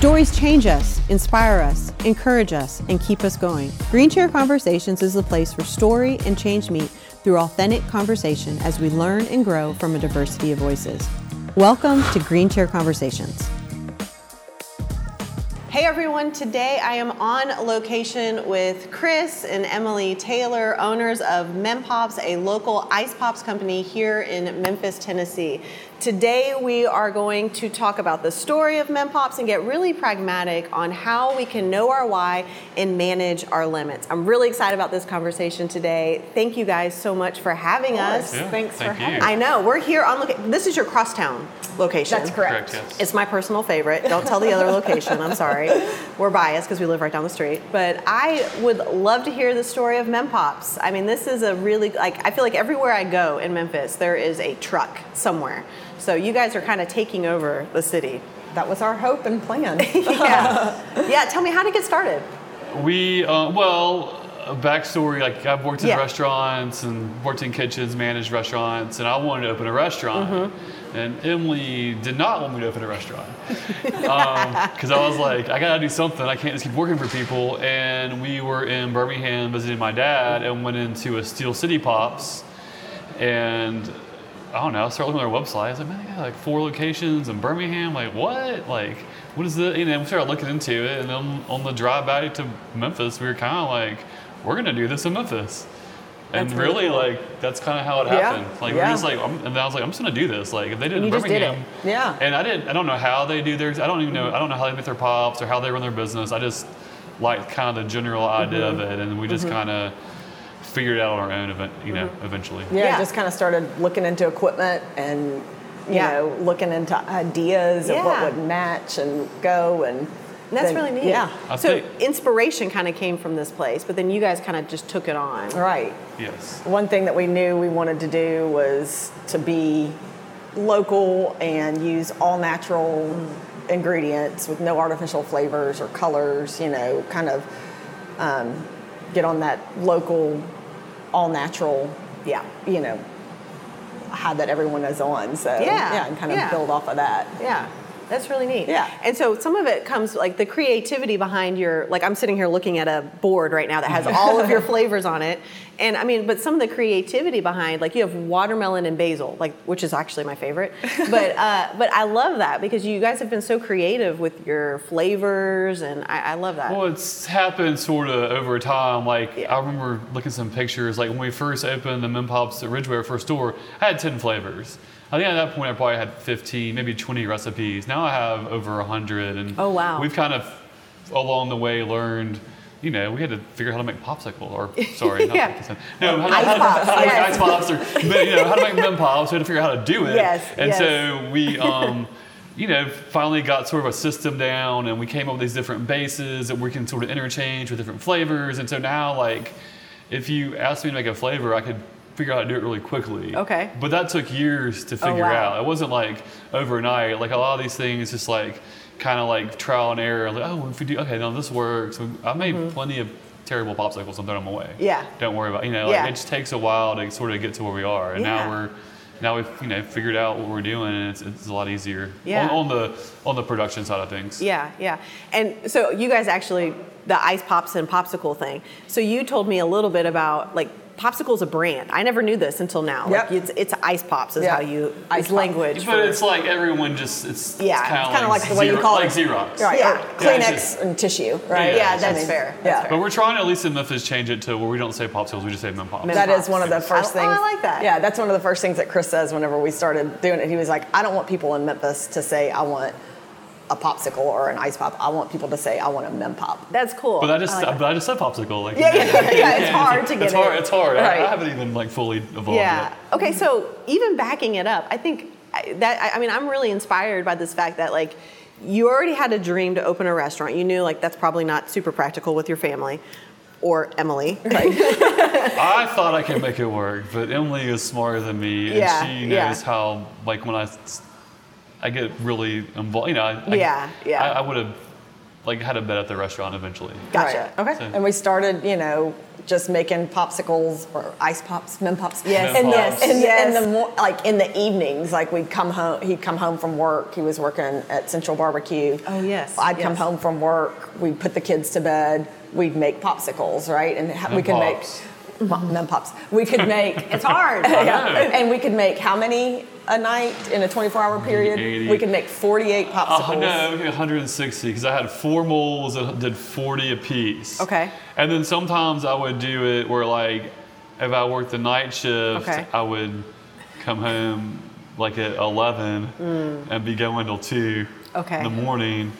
Stories change us, inspire us, encourage us, and keep us going. Green Chair Conversations is the place where story and change meet through authentic conversation as we learn and grow from a diversity of voices. Welcome to Green Chair Conversations. Hey everyone, today I am on location with Chris and Emily Taylor, owners of Mempops, a local ice pops company here in Memphis, Tennessee. Today we are going to talk about the story of Mempops and get really pragmatic on how we can know our why and manage our limits. I'm really excited about this conversation today. Thank you guys so much for having us. Yeah, Thanks thank for you. having I know we're here on location. This is your crosstown location. That's correct. Correct, yes. It's my personal favorite. Don't tell the other location. I'm sorry. We're biased because we live right down the street. But I would love to hear the story of Mempops. I mean, this is a really like I feel like everywhere I go in Memphis, there is a truck somewhere. So you guys are kind of taking over the city. That was our hope and plan. yeah. Yeah. Tell me how to get started. We, uh, well, a backstory like I've worked in Yeah. restaurants and worked in kitchens, managed restaurants, and I wanted to open a restaurant. Mm-hmm. And Emily did not want me to open a restaurant um, because I was like, I gotta do something. I can't just keep working for people. And we were in Birmingham visiting my dad and went into a Steel City Pops. And I don't know, I started looking at their website. I was like, man, they got like four locations in Birmingham. Like, what? Like, what is the, you know, we started looking into it. And then on the drive back to Memphis, we were kind of like, we're to do this in Memphis. And That's really really, cool. like, that's kind of how it happened. Yeah, happened. Like, yeah. we're just like, I'm, and I was like, I'm just going to do this. Like, if they did it You in just did it. Birmingham. Yeah. And I didn't, I don't know how they do theirs. I don't even know, I don't know how they make their pops or how they run their business. I just like kind of the general idea of Mm-hmm. it. And we just mm-hmm. kind of figured it out on our own, event, you know, mm-hmm. eventually. yeah, Yeah. just kind of started looking into equipment and you Yeah. know looking into ideas of what would match and go and That's then- really neat. Yeah. I so think- inspiration kind of came from this place, but then you guys kind of just took it on. Right. Yes. One thing that we knew we wanted to do was to be local and use all natural ingredients with no artificial flavors or colors, you know, kind of um, get on that local, all natural, Yeah. you know, high that everyone is on. So, Yeah, yeah, and kind of yeah. build off of that. Yeah, that's really neat. Yeah. And so some of it comes like the creativity behind your like I'm sitting here looking at a board right now that has all of your flavors on it. And I mean, but some of the creativity behind like you have watermelon and basil, like which is actually my favorite. But uh, but I love that because you guys have been so creative with your flavors and I, I love that. Well, it's happened sort of over time. Like Yeah. I remember looking at some pictures. Like when we first opened the Mem Pops at Ridgeway, our first store, I had ten flavors. I think at that point I probably had 15, maybe 20 recipes. Now I have over 100, and Oh, wow. we've kind of along the way learned. You know, we had to figure out how to make popsicle, or sorry, not Yeah. popsicle. No, how to, Ice how to- pops, how make yes. ice pops, or but, you know, how to make mem pops. We had to figure out how to do it. Yes, and yes. so we, um, you know, finally got sort of a system down, and we came up with these different bases that we can sort of interchange with different flavors. And so now, like, if you asked me to make a flavor, I could figure out how to do it really quickly. Okay. But that took years to figure wow. out. It wasn't like overnight. Like a lot of these things, just like kind of like trial and error. Like, oh, if we do, okay, now this works. I made plenty of terrible popsicles and throw them away. Mm-hmm. Yeah. Don't worry about. You know, Yeah. like it just takes a while to sort of get to where we are, and Yeah. now we're. Now we've you know figured out what we're doing, and it's, it's a lot easier Yeah. on, on the on the production side of things. Yeah, yeah. And so you guys actually the ice pops and popsicle thing. So you told me a little bit about like popsicle's a brand. I never knew this until now. Yep. Like it's it's ice pops is Yeah. how you Ice it's pop. language. But it's like everyone just it's Yeah, it's kind Kind of like the way you Xero- call like it. Xerox. Right. Yeah. Yeah, Kleenex it's just- and tissue, right? yeah, I that's mean, fair. That's yeah. fair. But we're trying at least in Memphis change it to where we don't say popsicles, we just say mem pops. Mem That pops. is one of the first oh, I- oh, things. I like that. Yeah, that's one of the first things that Chris says whenever we started doing it. He was like, I don't want people in Memphis to say I want a popsicle or an ice pop. I want people to say I want a mem pop. That's cool. But I just, like that. but I just said popsicle. Like, Yeah, yeah, yeah, it's hard to get It's hard. it. It's hard. I- Right. I, haven't even like fully evolved Yeah. yet. Okay, so even backing it up, I think that I I mean I'm really inspired by this fact that like you already had a dream to open a restaurant. You knew like that's probably not super practical with your family or Emily. Right. I thought I could make it work, but Emily is smarter than me, and Yeah, she yeah. knows how. Like when I, I get really involved. You know, I, I- Yeah, yeah. I, I would have like had a bed at the restaurant eventually. Gotcha. Right. Okay. So- And we started, you know, just making popsicles or ice pops, mem pops. Yes. And Mem the, and, Yes. and the more, like in the evenings, like we'd come home. He'd come home from work. He was working at Central Barbecue. Oh, yes, I'd come home from work. We'd put the kids to bed. We'd make popsicles, right? And ha- we Mem could Pops. make mo- mem pops. We could make. It's hard. Yeah. And we could make how many a night in a 24-hour period? 80. We could make 48 popsicles. Oh no, 160 because I had four moles that did 40 apiece. Okay. And then sometimes I would do it where like if I worked the night shift, Okay. I would come home like at 11 and be going till 2 Mm. Okay. in the morning.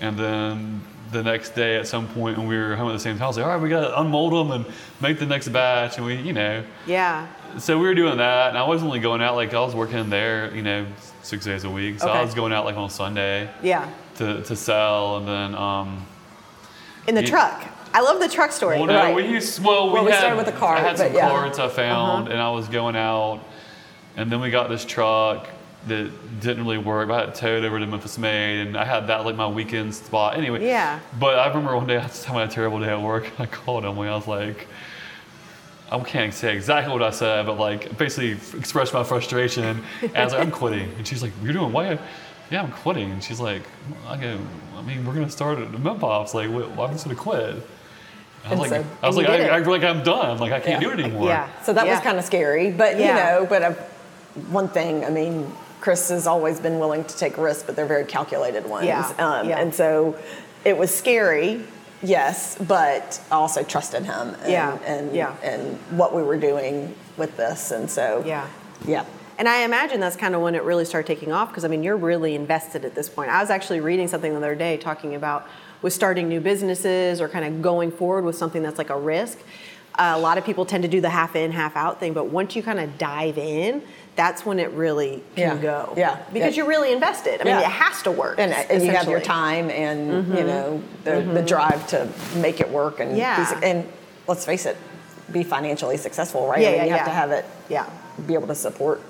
And then the next day at some point when we were home at the same time, I was like, all right, we got to unmold them and make the next batch. And we, you know, Yeah. so we were doing that. And I wasn't only going out, like I was working there, you know, six days a week. So Okay. I was going out like on Sunday Yeah. to, to sell. And then, um, In the You- truck. I love the truck story. Well, no, Right. we used well, we, Well, we had, started with a cart, I had some yeah. carts I found, and I was going out, and then we got this truck that didn't really work. I had it towed over to Memphis Made, and I had that like my weekend spot. Anyway, Yeah. But I remember one day I was having a terrible day at work. I called him and I was like. I can't say exactly what I said, but like basically expressed my frustration. And I was like, I'm quitting. And she's like, You're doing what? Yeah, I'm quitting. And she's like, I go, I mean, we're gonna start at Mem Pops. Like, wh- why am I just gonna quit? I And was like, so- I was like, I. I feel like I'm done. Like I can't Yeah. do it anymore. Yeah. So that Yeah. was kind of scary, but Yeah. you know, but uh, one thing, I mean, Chris has always been willing to take risks, but they're very calculated ones. Yeah. Um, Yeah. And so it was scary, yes, but I also trusted him. And, Yeah. And, Yeah. and what we were doing with this. And so, Yeah. yeah. And I imagine that's kind of when it really started taking off because I mean, you're really invested at this point. I was actually reading something the other day talking about with starting new businesses or kind of going forward with something that's like a risk. Uh, a lot of people tend to do the half in, half out thing, but once you kind of dive in, that's when it really can Yeah. go. Yeah. Because Yeah. you're really invested. I mean, Yeah. it has to work. And, and you have your time and, you mm-hmm. know, the, the mm-hmm. drive to make it work. And, Yeah. su- and let's face it, be financially successful, right? Yeah, I mean, yeah, you have to have it, Yeah. be able to support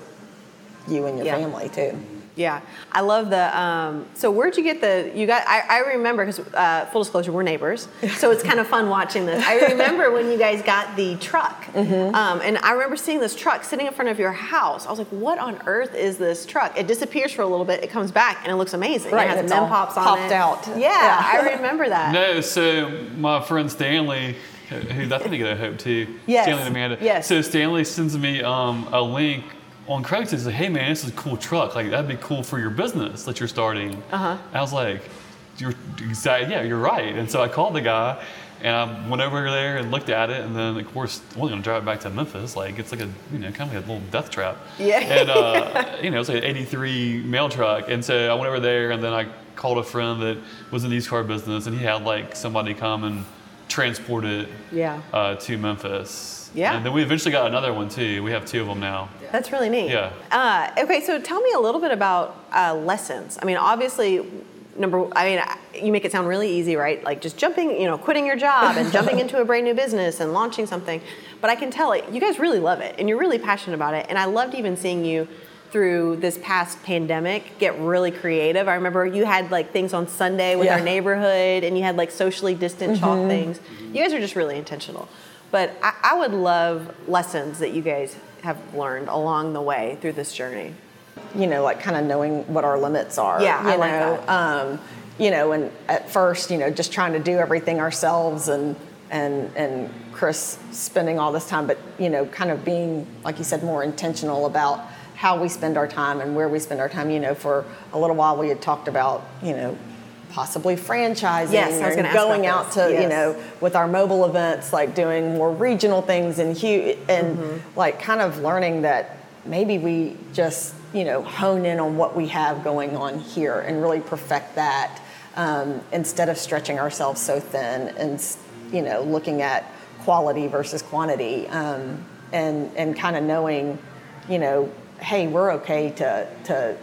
you and your family too. Yeah, I love the. Um, so where'd you get the? You got. I, I remember because uh, full disclosure, we're neighbors, so it's kind of fun watching this. I remember when you guys got the truck, Mm-hmm. um, and I remember seeing this truck sitting in front of your house. I was like, "What on earth is this truck?" It disappears for a little bit, it comes back, and it looks amazing. Right, it has and it's mem pops on popped it. out. Yeah, Yeah. I remember that. No, so my friend Stanley, who I think they get a hope too. Yes, Stanley and Amanda. yes. So Stanley sends me um, a link on Craigslist. Like, hey man, this is a cool truck. Like that'd be cool for your business that you're starting. Uh-huh. And I was like, you're exact. Yeah, you're right. And so I called the guy. And I went over there and looked at it, and then of course we're only gonna drive it back to Memphis. Like it's like a you know kind of like a little death trap. Yeah. And uh, you know it's like an '83 mail truck, and so I went over there, and then I called a friend that was in the used car business, and he had like somebody come and transport it Yeah. uh, to Memphis. Yeah. And then we eventually got another one too. We have two of them now. That's really neat. Yeah. Uh, okay, so tell me a little bit about uh, lessons. I mean, obviously, number. I mean, you make it sound really easy, right? Like just jumping, you know, quitting your job and jumping into a brand new business and launching something. But I can tell it. You guys really love it, and you're really passionate about it. And I loved even seeing you through this past pandemic get really creative. I remember you had like things on Sunday with our neighborhood, and you had like socially distant chalk things. You guys are just really intentional. But I, I would love lessons that you guys have learned along the way through this journey. you know, like kind of knowing what our limits are. Yeah, you I like know, that. Um, you know, and at first, you know, just trying to do everything ourselves and and and Chris spending all this time, but you know, kind of being like you said, more intentional about how we spend our time and where we spend our time. You know, for a little while we had talked about, you know. Possibly franchising Yes, I was gonna ask going out to you know with our mobile events, like doing more regional things and huge, and Mm-hmm. like kind of learning that maybe we just you know hone in on what we have going on here and really perfect that um, instead of stretching ourselves so thin and you know looking at quality versus quantity um, and and kind of knowing you know hey we're okay to to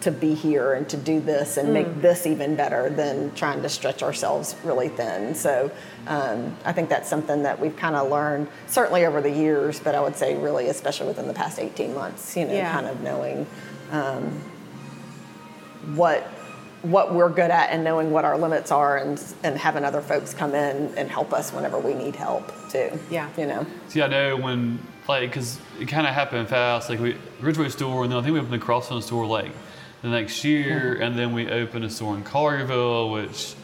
to be here and to do this and make this even better than trying to stretch ourselves really thin. So um, I think that's something that we've kind of learned certainly over the years, but I would say really especially within the past 18 months, you know, Yeah. kind of knowing um, what what we're good at and knowing what our limits are and and having other folks come in and help us whenever we need help too. Yeah. You know. See, I know when, like, because it kind of happened fast. Like, we Ridgeway store, and then I think we opened the Crosstown store like the next year, Mm-hmm. and then we opened a store in Collierville, which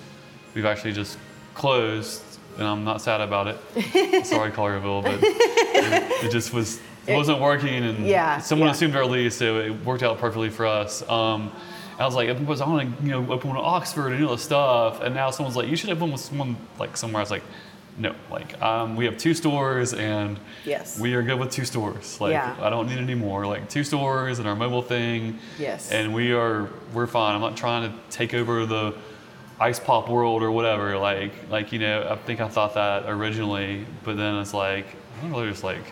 we've actually just closed, and I'm not sad about it. Sorry, Collierville, but it, it just was it wasn't working, and Yeah, someone yeah. assumed our lease, so it worked out perfectly for us. Um, I was like, I want to, you know, open one in Oxford and all this stuff, and now someone's like, you should open with someone like somewhere. I was like, no, like um, we have two stores, and Yes. we are good with two stores. Like Yeah. I don't need any more. Like two stores and our mobile thing. Yes. And we are we're fine. I'm not trying to take over the ice pop world or whatever. Like like you know I think I thought that originally, but then it's like I don't really just like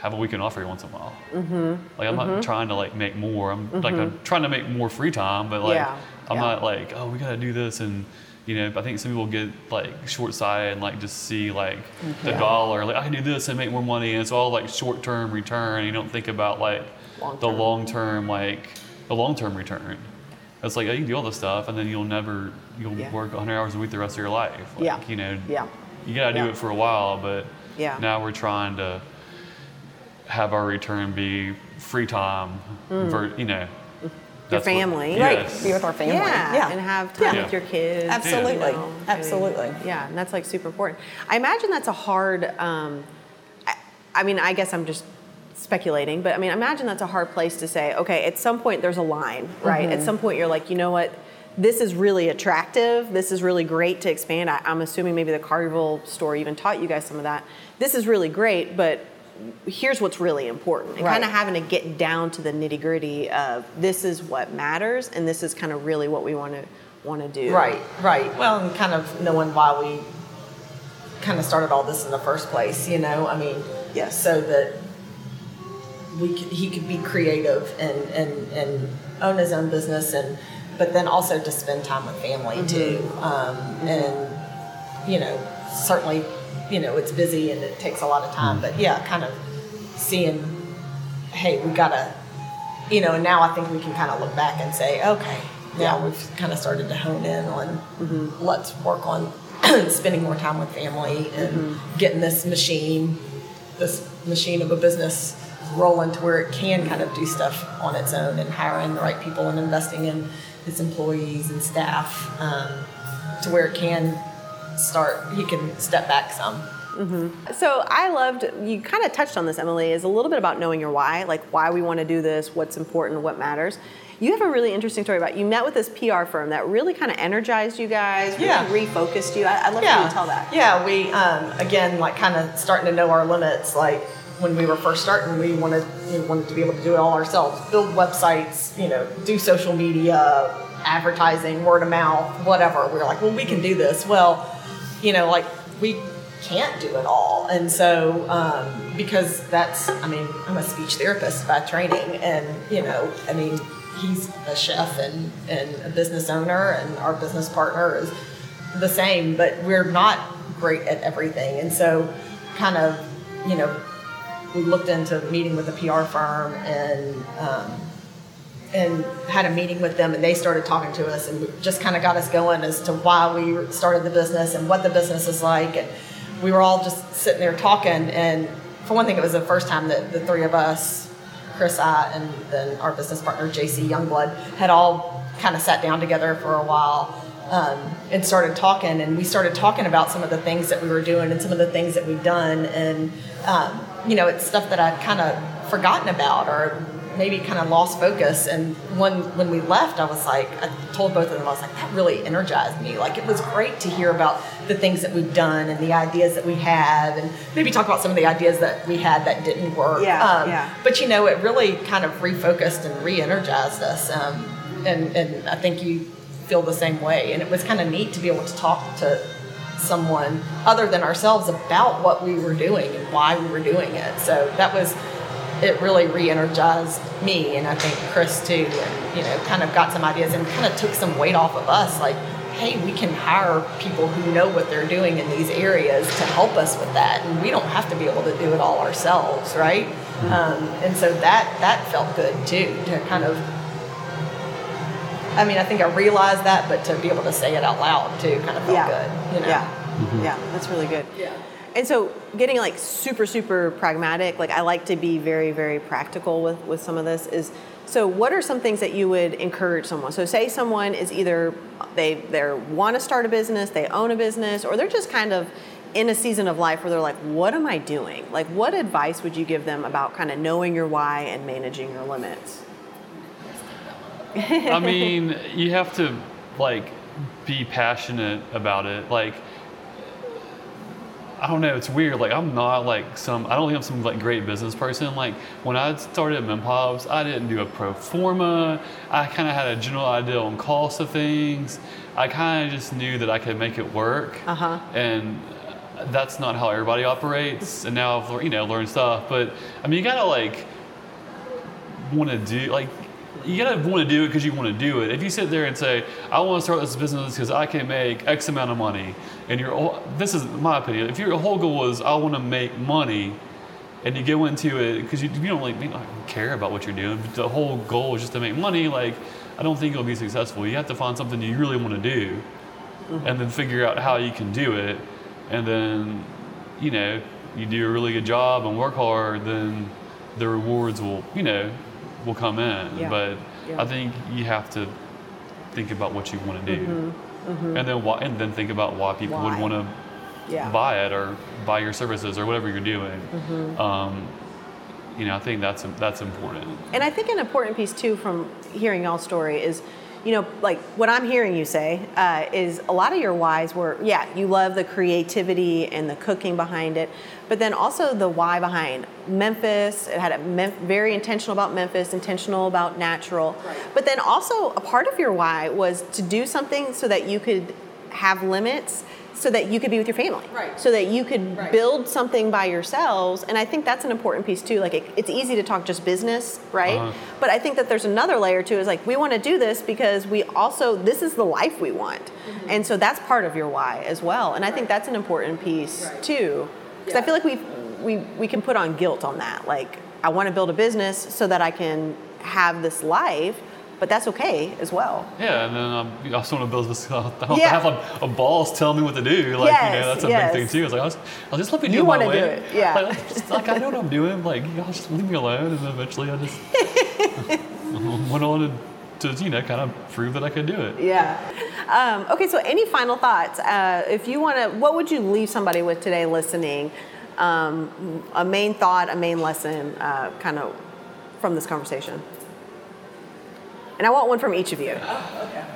have a weekend off every once in a while. Mm-hmm. Like I'm not trying to like make more. I'm like I'm trying to make more free time, but like Yeah. I'm Yeah. not like oh we gotta do this and. You know, I think some people get like short-sighted and like just see like mm-hmm. the Yeah. dollar, like I can do this and make more money, and it's all like short-term return. You don't think about like the Long-term. long-term, like the long-term return. It's like oh, you can do all this stuff, and then you'll never you'll Yeah. work 100 hours a week the rest of your life. Like, Yeah. you know, Yeah. you gotta do Yeah. it for a while, but Yeah. now we're trying to have our return be free time, mm. ver, you know, that's what- Mm. family. Right. yes. Be with our family. Yeah, and have time Yeah. with your kids. Absolutely. you know, Absolutely. and- yeah, and that's like super important. I imagine that's a hard. Um, I, I mean, I guess I'm just speculating, but I mean, imagine that's a hard place to say. Okay, at some point there's a line, right? Mm-hmm. At some point you're like, you know what? This is really attractive. This is really great to expand. I, I'm assuming maybe the Collierville store even taught you guys some of that. This is really great, but here's what's really important. And Right. kind of having to get down to the nitty gritty of this is what matters, and this is kind of really what we want to want to do. Right, right. Well, and kind of knowing why we kind of started all this in the first place, you know, I mean, Yes. so that we could, he could be creative and, and, and own his own business and but then also to spend time with family too um, and you know certainly you know it's busy and it takes a lot of time hmm. but yeah kind of seeing hey we gotta you know and now i think we can kind of look back and say okay now we've kind of started to hone in on mm-hmm. let's work on spending more time with family and mm-hmm. getting this machine this machine of a business rolling to where it can kind of do stuff on its own and hiring the right people and investing in its employees and staff um, to where it can start he can step back some So I loved you kind of touched on this, Emily, is a little bit about knowing your why, like why we want to do this, what's important, what matters. You have a really interesting story about you met with this PR firm that really kind of energized you guys, really Yeah. refocused you. I, love for you to tell that. Yeah, we um, again like kind of starting to know our limits. Like when we were first starting, we wanted we wanted to be able to do it all ourselves, build websites, you know, do social media, advertising, word of mouth, whatever. We were like, well, we can do this. Well, you know, like we can't do it all, and so um, because that's, I mean, I'm a speech therapist by training, and you know, I mean, he's a chef and and a business owner, and our business partner is the same, but we're not great at everything. And so, kind of, you know, we looked into meeting with a PR firm and um, and had a meeting with them, and they started talking to us and just kind of got us going as to why we started the business and what the business is like. And we were all just sitting there talking. And for one thing, it was the first time that the three of us, Chris, I, and then our business partner JC Youngblood, had all kind of sat down together for a while um, and started talking. And we started talking about some of the things that we were doing and some of the things that we've done. And um, you know, it's stuff that I'd kind of forgotten about or maybe kind of lost focus. And when when we left, I was like, I told both of them, I was like, that really energized me. Like it was great to hear about the things that we've done and the ideas that we have, and maybe talk about some of the ideas that we had that didn't work. Yeah, yeah. But you know, it really kind of refocused and re-energized us. Um, and and I think you feel the same way. And it was kind of neat to be able to talk to someone other than ourselves about what we were doing and why we were doing it. So that was it really re-energized me and I think Chris too and you know kind of got some ideas and kind of took some weight off of us like hey we can hire people who know what they're doing in these areas to help us with that and we don't have to be able to do it all ourselves right um, and so that that felt good too to kind of I mean, I think I realized that, but to be able to say it out loud too kind of felt yeah. good. You know? Yeah. Yeah, that's really good. Yeah. And so getting like super, super pragmatic, like I like to be very, very practical with, with some of this is so what are some things that you would encourage someone? So say someone is either they they want to start a business, they own a business, or they're just kind of in a season of life where they're like, what am I doing? Like what advice would you give them about kind of knowing your why and managing your limits? I mean, you have to like be passionate about it. Like I don't know, it's weird. Like I'm not like some I don't think I'm some like great business person. Like when I started Mempops, I didn't do a pro forma. I kind of had a general idea on cost of things. I kind of just knew that I could make it work. Uh-huh. And that's not how everybody operates. And now I've you know learned stuff. But I mean, you gotta like want to do like you gotta want to do it because you want to do it. If you sit there and say, "I want to start this business because I can make X amount of money," and your all this is my opinion. If your whole goal is, "I want to make money," and you go into it because you, you don't like you don't care about what you're doing, but the whole goal is just to make money. Like, I don't think you'll be successful. You have to find something you really want to do, Mm-hmm. and then figure out how you can do it, and then you know you do a really good job and work hard, then the rewards will you know will come in. Yeah. But Yeah. I think you have to think about what you want to do, Mm-hmm. and then why, and then think about why people Why. would want to Yeah. buy it or buy your services or whatever you're doing. Mm-hmm. Um, you know, I think that's that's important. And I think an important piece too from hearing y'all's story is, you know, like what I'm hearing you say uh, is a lot of your whys were, yeah, you love the creativity and the cooking behind it, but then also the why behind Memphis. It had a mem- very intentional about Memphis, intentional about natural, but then also a part of your why was to do something so that you could have limits. So that you could be with your family, Right. So that you could Right. build something by yourselves, and I think that's an important piece too. Like it, it's easy to talk just business, right? Uh-huh. But I think that there's another layer too. Is like we want to do this because we also this is the life we want, Mm-hmm. and so that's part of your why as well. And I think that's an important piece Right. too, because I feel like we we we can put on guilt on that. Like I want to build a business so that I can have this life, but that's okay as well. Yeah, and then um, I also want to build this. I don't Yeah. have a, a boss tell me what to do. Like, you know, that's a yes. big thing too. It's like, I'll just, I'll just let me do You it my way. do it, yeah. Like, just, like, I know what I'm doing. Like, y'all just leave me alone. And then eventually I just went on to, to, you know, kind of prove that I could do it. Yeah. Um, okay, so any final thoughts? Uh, if you want to, what would you leave somebody with today listening? Um, a main thought, a main lesson, uh, kind of from this conversation. And I want one from each of you.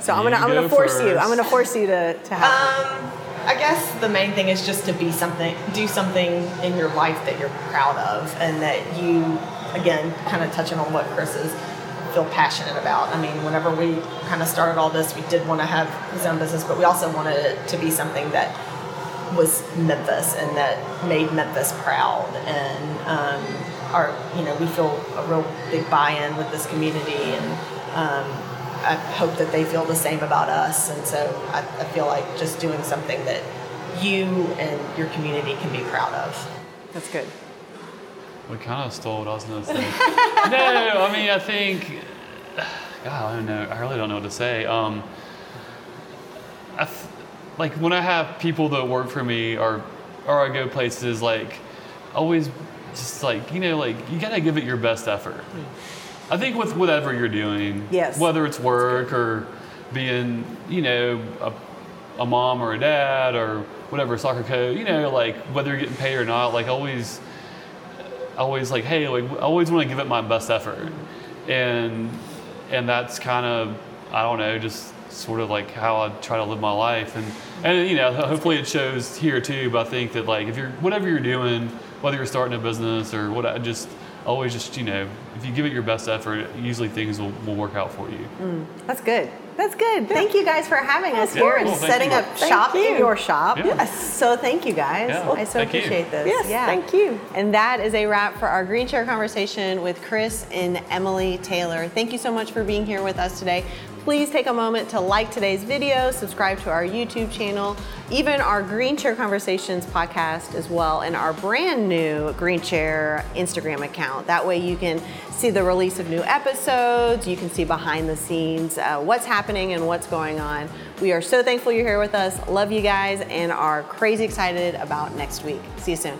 So I'm You gonna, I'm gonna go force you. I'm gonna force you to, to have. one. Um, I guess the main thing is just to be something, do something in your life that you're proud of, and that you, again, kind of touching on what Chris is, feel passionate about. I mean, whenever we kind of started all this, we did want to have his own business, but we also wanted it to be something that was Memphis and that made Memphis proud. And um, our, you know, we feel a real big buy-in with this community, and um, I hope that they feel the same about us. And so I, I feel like just doing something that you and your community can be proud of. That's good. We kind of stole what I was going to say. no, I mean, I think, God, I don't know. I really don't know what to say. Um, I th- like when I have people that work for me or, or I go places, like, always just like, you know, like, you got to give it your best effort. I think with whatever you're doing, Yes. whether it's work or being, you know, a, a mom or a dad or whatever, soccer coach, you know, like whether you're getting paid or not, like always, always like, hey, like I always want to give it my best effort, and and that's kind of I don't know, just sort of like how I try to live my life, and and you know, hopefully it shows here too. But I think that like if you're whatever you're doing, whether you're starting a business or what, I just always just you know, if you give it your best effort, usually things will, will work out for you. Mm, that's good. That's good. Thank you guys for having us Yeah, here and cool. Thank setting you. up Thank shop in your shop. Yeah. Yes. So thank you guys. Yeah, I so thank you. appreciate this. Yes, yeah. thank you. And that is a wrap for our Green Chair conversation with Chris and Emily Taylor. Thank you so much for being here with us today. Please take a moment to like today's video, subscribe to our YouTube channel, even our Green Chair Conversations podcast as well, and our brand new Green Chair Instagram account. That way you can see the release of new episodes. You can see behind the scenes uh, what's happening and what's going on. We are so thankful you're here with us. Love you guys and are crazy excited about next week. See you soon.